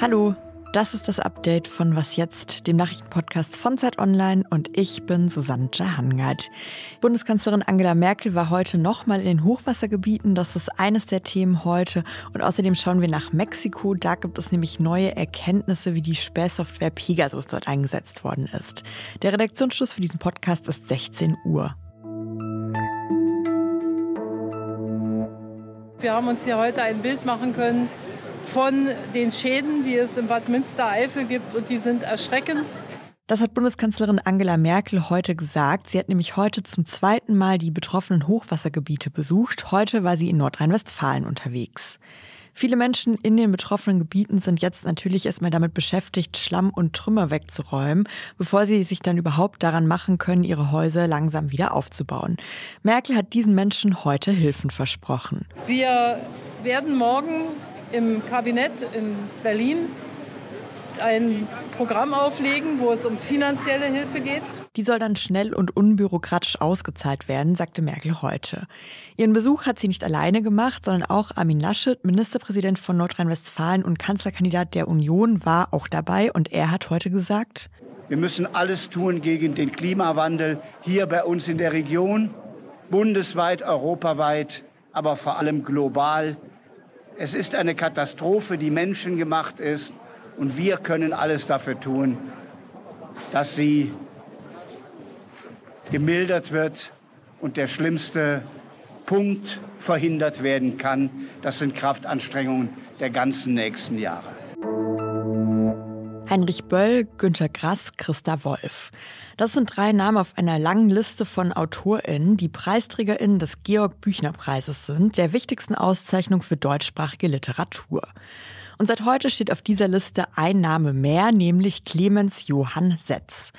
Hallo, das ist das Update von Was jetzt, dem Nachrichtenpodcast von Zeit Online und ich bin Susanne Jahangard. Bundeskanzlerin Angela Merkel war heute nochmal in den Hochwassergebieten. Das ist eines der Themen heute. Und außerdem schauen wir nach Mexiko. Da gibt es nämlich neue Erkenntnisse, wie die Spähsoftware Pegasus dort eingesetzt worden ist. Der Redaktionsschluss für diesen Podcast ist 16 Uhr. Wir haben uns hier heute ein Bild machen können von den Schäden, die es im Bad Münstereifel gibt und die sind erschreckend. Das hat Bundeskanzlerin Angela Merkel heute gesagt. Sie hat nämlich heute zum zweiten Mal die betroffenen Hochwassergebiete besucht. Heute war sie in Nordrhein-Westfalen unterwegs. Viele Menschen in den betroffenen Gebieten sind jetzt natürlich erstmal damit beschäftigt, Schlamm und Trümmer wegzuräumen, bevor sie sich dann überhaupt daran machen können, ihre Häuser langsam wieder aufzubauen. Merkel hat diesen Menschen heute Hilfen versprochen. Wir werden morgen im Kabinett in Berlin ein Programm auflegen, wo es um finanzielle Hilfe geht. Die soll dann schnell und unbürokratisch ausgezahlt werden, sagte Merkel heute. Ihren Besuch hat sie nicht alleine gemacht, sondern auch Armin Laschet, Ministerpräsident von Nordrhein-Westfalen und Kanzlerkandidat der Union, war auch dabei und er hat heute gesagt, wir müssen alles tun gegen den Klimawandel hier bei uns in der Region, bundesweit, europaweit, aber vor allem global. Es ist eine Katastrophe, die menschengemacht ist. Und wir können alles dafür tun, dass sie gemildert wird und der schlimmste Punkt verhindert werden kann. Das sind Kraftanstrengungen der ganzen nächsten Jahre. Heinrich Böll, Günter Grass, Christa Wolf. Das sind drei Namen auf einer langen Liste von AutorInnen, die PreisträgerInnen des Georg-Büchner-Preises sind, der wichtigsten Auszeichnung für deutschsprachige Literatur. Und seit heute steht auf dieser Liste ein Name mehr, nämlich Clemens Johann Setz.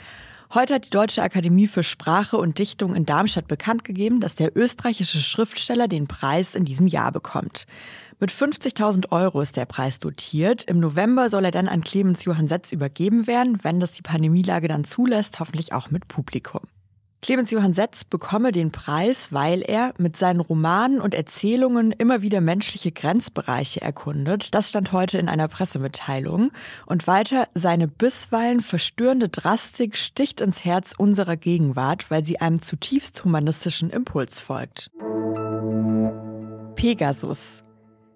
Heute hat die Deutsche Akademie für Sprache und Dichtung in Darmstadt bekannt gegeben, dass der österreichische Schriftsteller den Preis in diesem Jahr bekommt. Mit 50.000 Euro ist der Preis dotiert. Im November soll er dann an Clemens Johann Setz übergeben werden, wenn das die Pandemielage dann zulässt, hoffentlich auch mit Publikum. Clemens Johann Setz bekomme den Preis, weil er mit seinen Romanen und Erzählungen immer wieder menschliche Grenzbereiche erkundet. Das stand heute in einer Pressemitteilung. Und weiter, seine bisweilen verstörende Drastik sticht ins Herz unserer Gegenwart, weil sie einem zutiefst humanistischen Impuls folgt. Pegasus.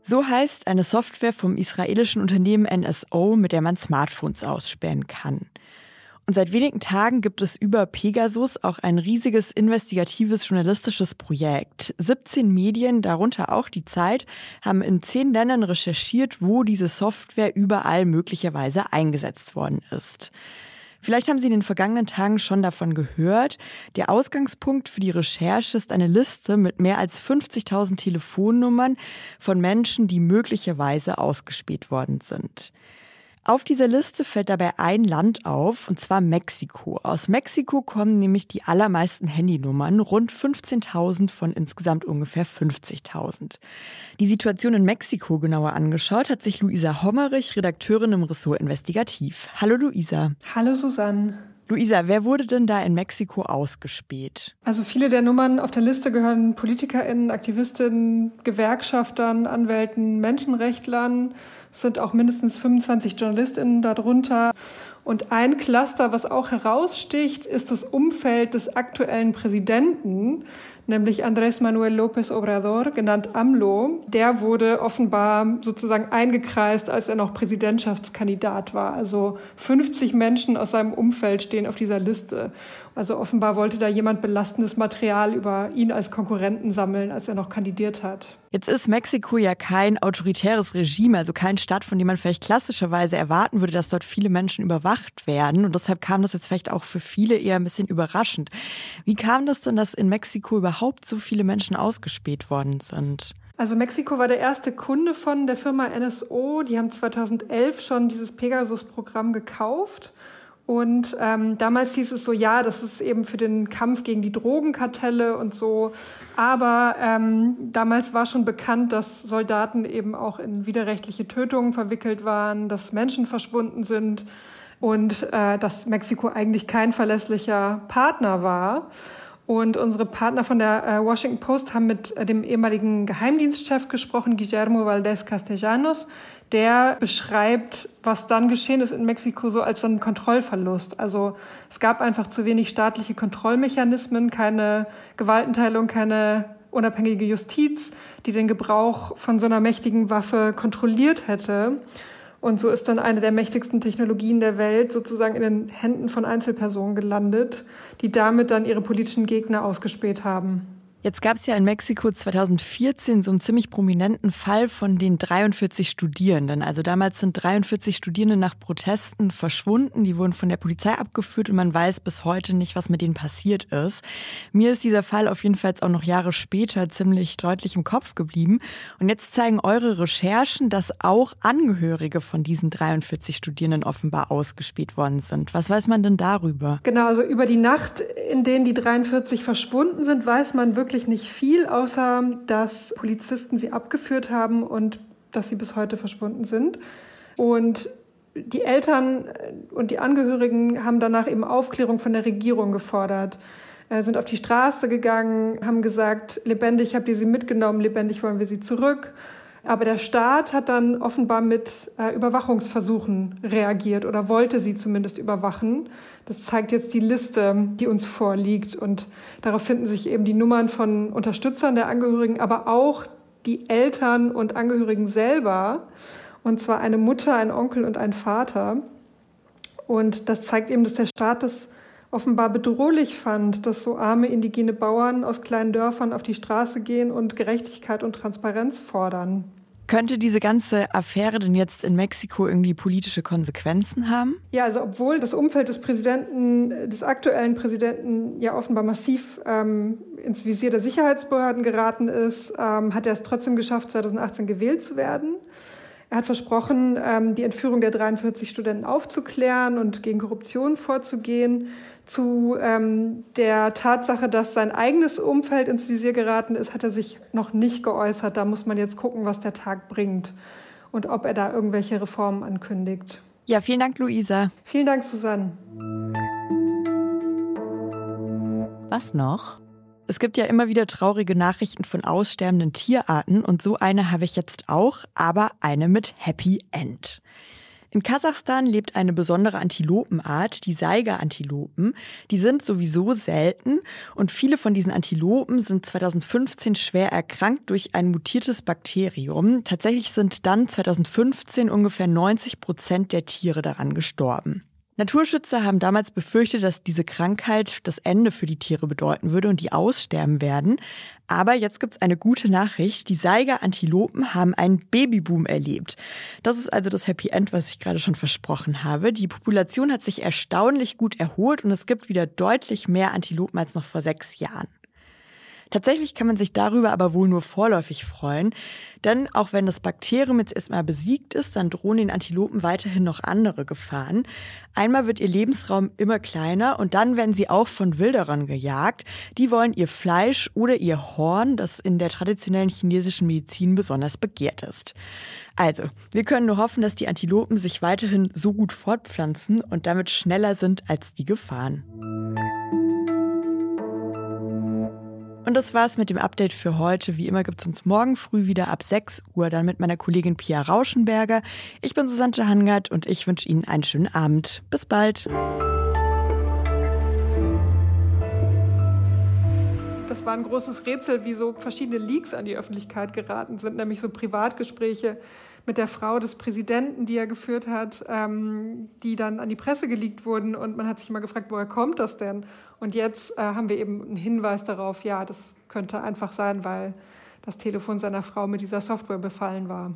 So heißt eine Software vom israelischen Unternehmen NSO, mit der man Smartphones ausspähen kann. Und seit wenigen Tagen gibt es über Pegasus auch ein riesiges investigatives journalistisches Projekt. 17 Medien, darunter auch die Zeit, haben in zehn Ländern recherchiert, wo diese Software überall möglicherweise eingesetzt worden ist. Vielleicht haben Sie in den vergangenen Tagen schon davon gehört. Der Ausgangspunkt für die Recherche ist eine Liste mit mehr als 50.000 Telefonnummern von Menschen, die möglicherweise ausgespäht worden sind. Auf dieser Liste fällt dabei ein Land auf, und zwar Mexiko. Aus Mexiko kommen nämlich die allermeisten Handynummern, rund 15.000 von insgesamt ungefähr 50.000. Die Situation in Mexiko genauer angeschaut hat sich Luisa Hommerich, Redakteurin im Ressort Investigativ. Hallo Luisa. Hallo Susanne. Luisa, wer wurde denn da in Mexiko ausgespäht? Also viele der Nummern auf der Liste gehören PolitikerInnen, Aktivistinnen, Gewerkschaftern, Anwälten, Menschenrechtlern. Es sind auch mindestens 25 JournalistInnen darunter. Und ein Cluster, was auch heraussticht, ist das Umfeld des aktuellen Präsidenten, nämlich Andrés Manuel López Obrador, genannt AMLO. Der wurde offenbar sozusagen eingekreist, als er noch Präsidentschaftskandidat war. Also 50 Menschen aus seinem Umfeld stehen auf dieser Liste. Also offenbar wollte da jemand belastendes Material über ihn als Konkurrenten sammeln, als er noch kandidiert hat. Jetzt ist Mexiko ja kein autoritäres Regime, also kein Staat, von dem man vielleicht klassischerweise erwarten würde, dass dort viele Menschen überwacht werden. Und deshalb kam das jetzt vielleicht auch für viele eher ein bisschen überraschend. Wie kam das denn, dass in Mexiko überhaupt so viele Menschen ausgespäht worden sind? Also Mexiko war der erste Kunde von der Firma NSO. Die haben 2011 schon dieses Pegasus-Programm gekauft. Und ähm, damals hieß es so, ja, das ist eben für den Kampf gegen die Drogenkartelle und so. Aber ähm, damals war schon bekannt, dass Soldaten eben auch in widerrechtliche Tötungen verwickelt waren, dass Menschen verschwunden sind und äh, dass Mexiko eigentlich kein verlässlicher Partner war. Und unsere Partner von der äh, Washington Post haben mit äh, dem ehemaligen Geheimdienstchef gesprochen, Guillermo Valdez Castellanos. Der beschreibt, was dann geschehen ist in Mexiko, so als so ein Kontrollverlust. Also es gab einfach zu wenig staatliche Kontrollmechanismen, keine Gewaltenteilung, keine unabhängige Justiz, die den Gebrauch von so einer mächtigen Waffe kontrolliert hätte. Und so ist dann eine der mächtigsten Technologien der Welt sozusagen in den Händen von Einzelpersonen gelandet, die damit dann ihre politischen Gegner ausgespäht haben. Jetzt gab es ja in Mexiko 2014 so einen ziemlich prominenten Fall von den 43 Studierenden. Also damals sind 43 Studierende nach Protesten verschwunden. Die wurden von der Polizei abgeführt und man weiß bis heute nicht, was mit denen passiert ist. Mir ist dieser Fall auf jeden Fall auch noch Jahre später ziemlich deutlich im Kopf geblieben. Und jetzt zeigen eure Recherchen, dass auch Angehörige von diesen 43 Studierenden offenbar ausgespäht worden sind. Was weiß man denn darüber? Genau, also über die Nacht, in denen die 43 verschwunden sind, weiß man wirklich wirklich nicht viel, außer dass Polizisten sie abgeführt haben und dass sie bis heute verschwunden sind. Und die Eltern und die Angehörigen haben danach eben Aufklärung von der Regierung gefordert, äh, sind auf die Straße gegangen, haben gesagt, lebendig habt ihr sie mitgenommen, lebendig wollen wir sie zurück. Aber der Staat hat dann offenbar mit äh, Überwachungsversuchen reagiert oder wollte sie zumindest überwachen. Das zeigt jetzt die Liste, die uns vorliegt. Und darauf finden sich eben die Nummern von Unterstützern der Angehörigen, aber auch die Eltern und Angehörigen selber. Und zwar eine Mutter, ein Onkel und ein Vater. Und das zeigt eben, dass der Staat das offenbar bedrohlich fand, dass so arme indigene Bauern aus kleinen Dörfern auf die Straße gehen und Gerechtigkeit und Transparenz fordern. Könnte diese ganze Affäre denn jetzt in Mexiko irgendwie politische Konsequenzen haben? Ja, also obwohl das Umfeld des Präsidenten, des aktuellen Präsidenten ja offenbar massiv ähm, ins Visier der Sicherheitsbehörden geraten ist, ähm, hat er es trotzdem geschafft, 2018 gewählt zu werden. Er hat versprochen, ähm, die Entführung der 43 Studenten aufzuklären und gegen Korruption vorzugehen. Zu ähm, der Tatsache, dass sein eigenes Umfeld ins Visier geraten ist, hat er sich noch nicht geäußert. Da muss man jetzt gucken, was der Tag bringt und ob er da irgendwelche Reformen ankündigt. Ja, vielen Dank, Luisa. Vielen Dank, Susanne. Was noch? Es gibt ja immer wieder traurige Nachrichten von aussterbenden Tierarten und so eine habe ich jetzt auch, aber eine mit Happy End. In Kasachstan lebt eine besondere Antilopenart, die Saiga-Antilopen. Die sind sowieso selten und viele von diesen Antilopen sind 2015 schwer erkrankt durch ein mutiertes Bakterium. Tatsächlich sind dann 2015 ungefähr 90 Prozent der Tiere daran gestorben. Naturschützer haben damals befürchtet, dass diese Krankheit das Ende für die Tiere bedeuten würde und die aussterben werden. Aber jetzt gibt's eine gute Nachricht. Die Saiga-Antilopen haben einen Babyboom erlebt. Das ist also das Happy End, was ich gerade schon versprochen habe. Die Population hat sich erstaunlich gut erholt und es gibt wieder deutlich mehr Antilopen als noch vor sechs Jahren. Tatsächlich kann man sich darüber aber wohl nur vorläufig freuen, denn auch wenn das Bakterium jetzt erstmal besiegt ist, dann drohen den Antilopen weiterhin noch andere Gefahren. Einmal wird ihr Lebensraum immer kleiner und dann werden sie auch von Wilderern gejagt. Die wollen ihr Fleisch oder ihr Horn, das in der traditionellen chinesischen Medizin besonders begehrt ist. Also, wir können nur hoffen, dass die Antilopen sich weiterhin so gut fortpflanzen und damit schneller sind als die Gefahren. Und das war's mit dem Update für heute. Wie immer gibt's uns morgen früh wieder ab 6 Uhr dann mit meiner Kollegin Pia Rauschenberger. Ich bin Susanne Hangard und ich wünsche Ihnen einen schönen Abend. Bis bald. Das war ein großes Rätsel, wie so verschiedene Leaks an die Öffentlichkeit geraten sind, nämlich so Privatgespräche mit der Frau des Präsidenten, die er geführt hat, ähm, die dann an die Presse geleakt wurden. Und man hat sich immer gefragt, woher kommt das denn? Und jetzt äh, haben wir eben einen Hinweis darauf, ja, das könnte einfach sein, weil das Telefon seiner Frau mit dieser Software befallen war.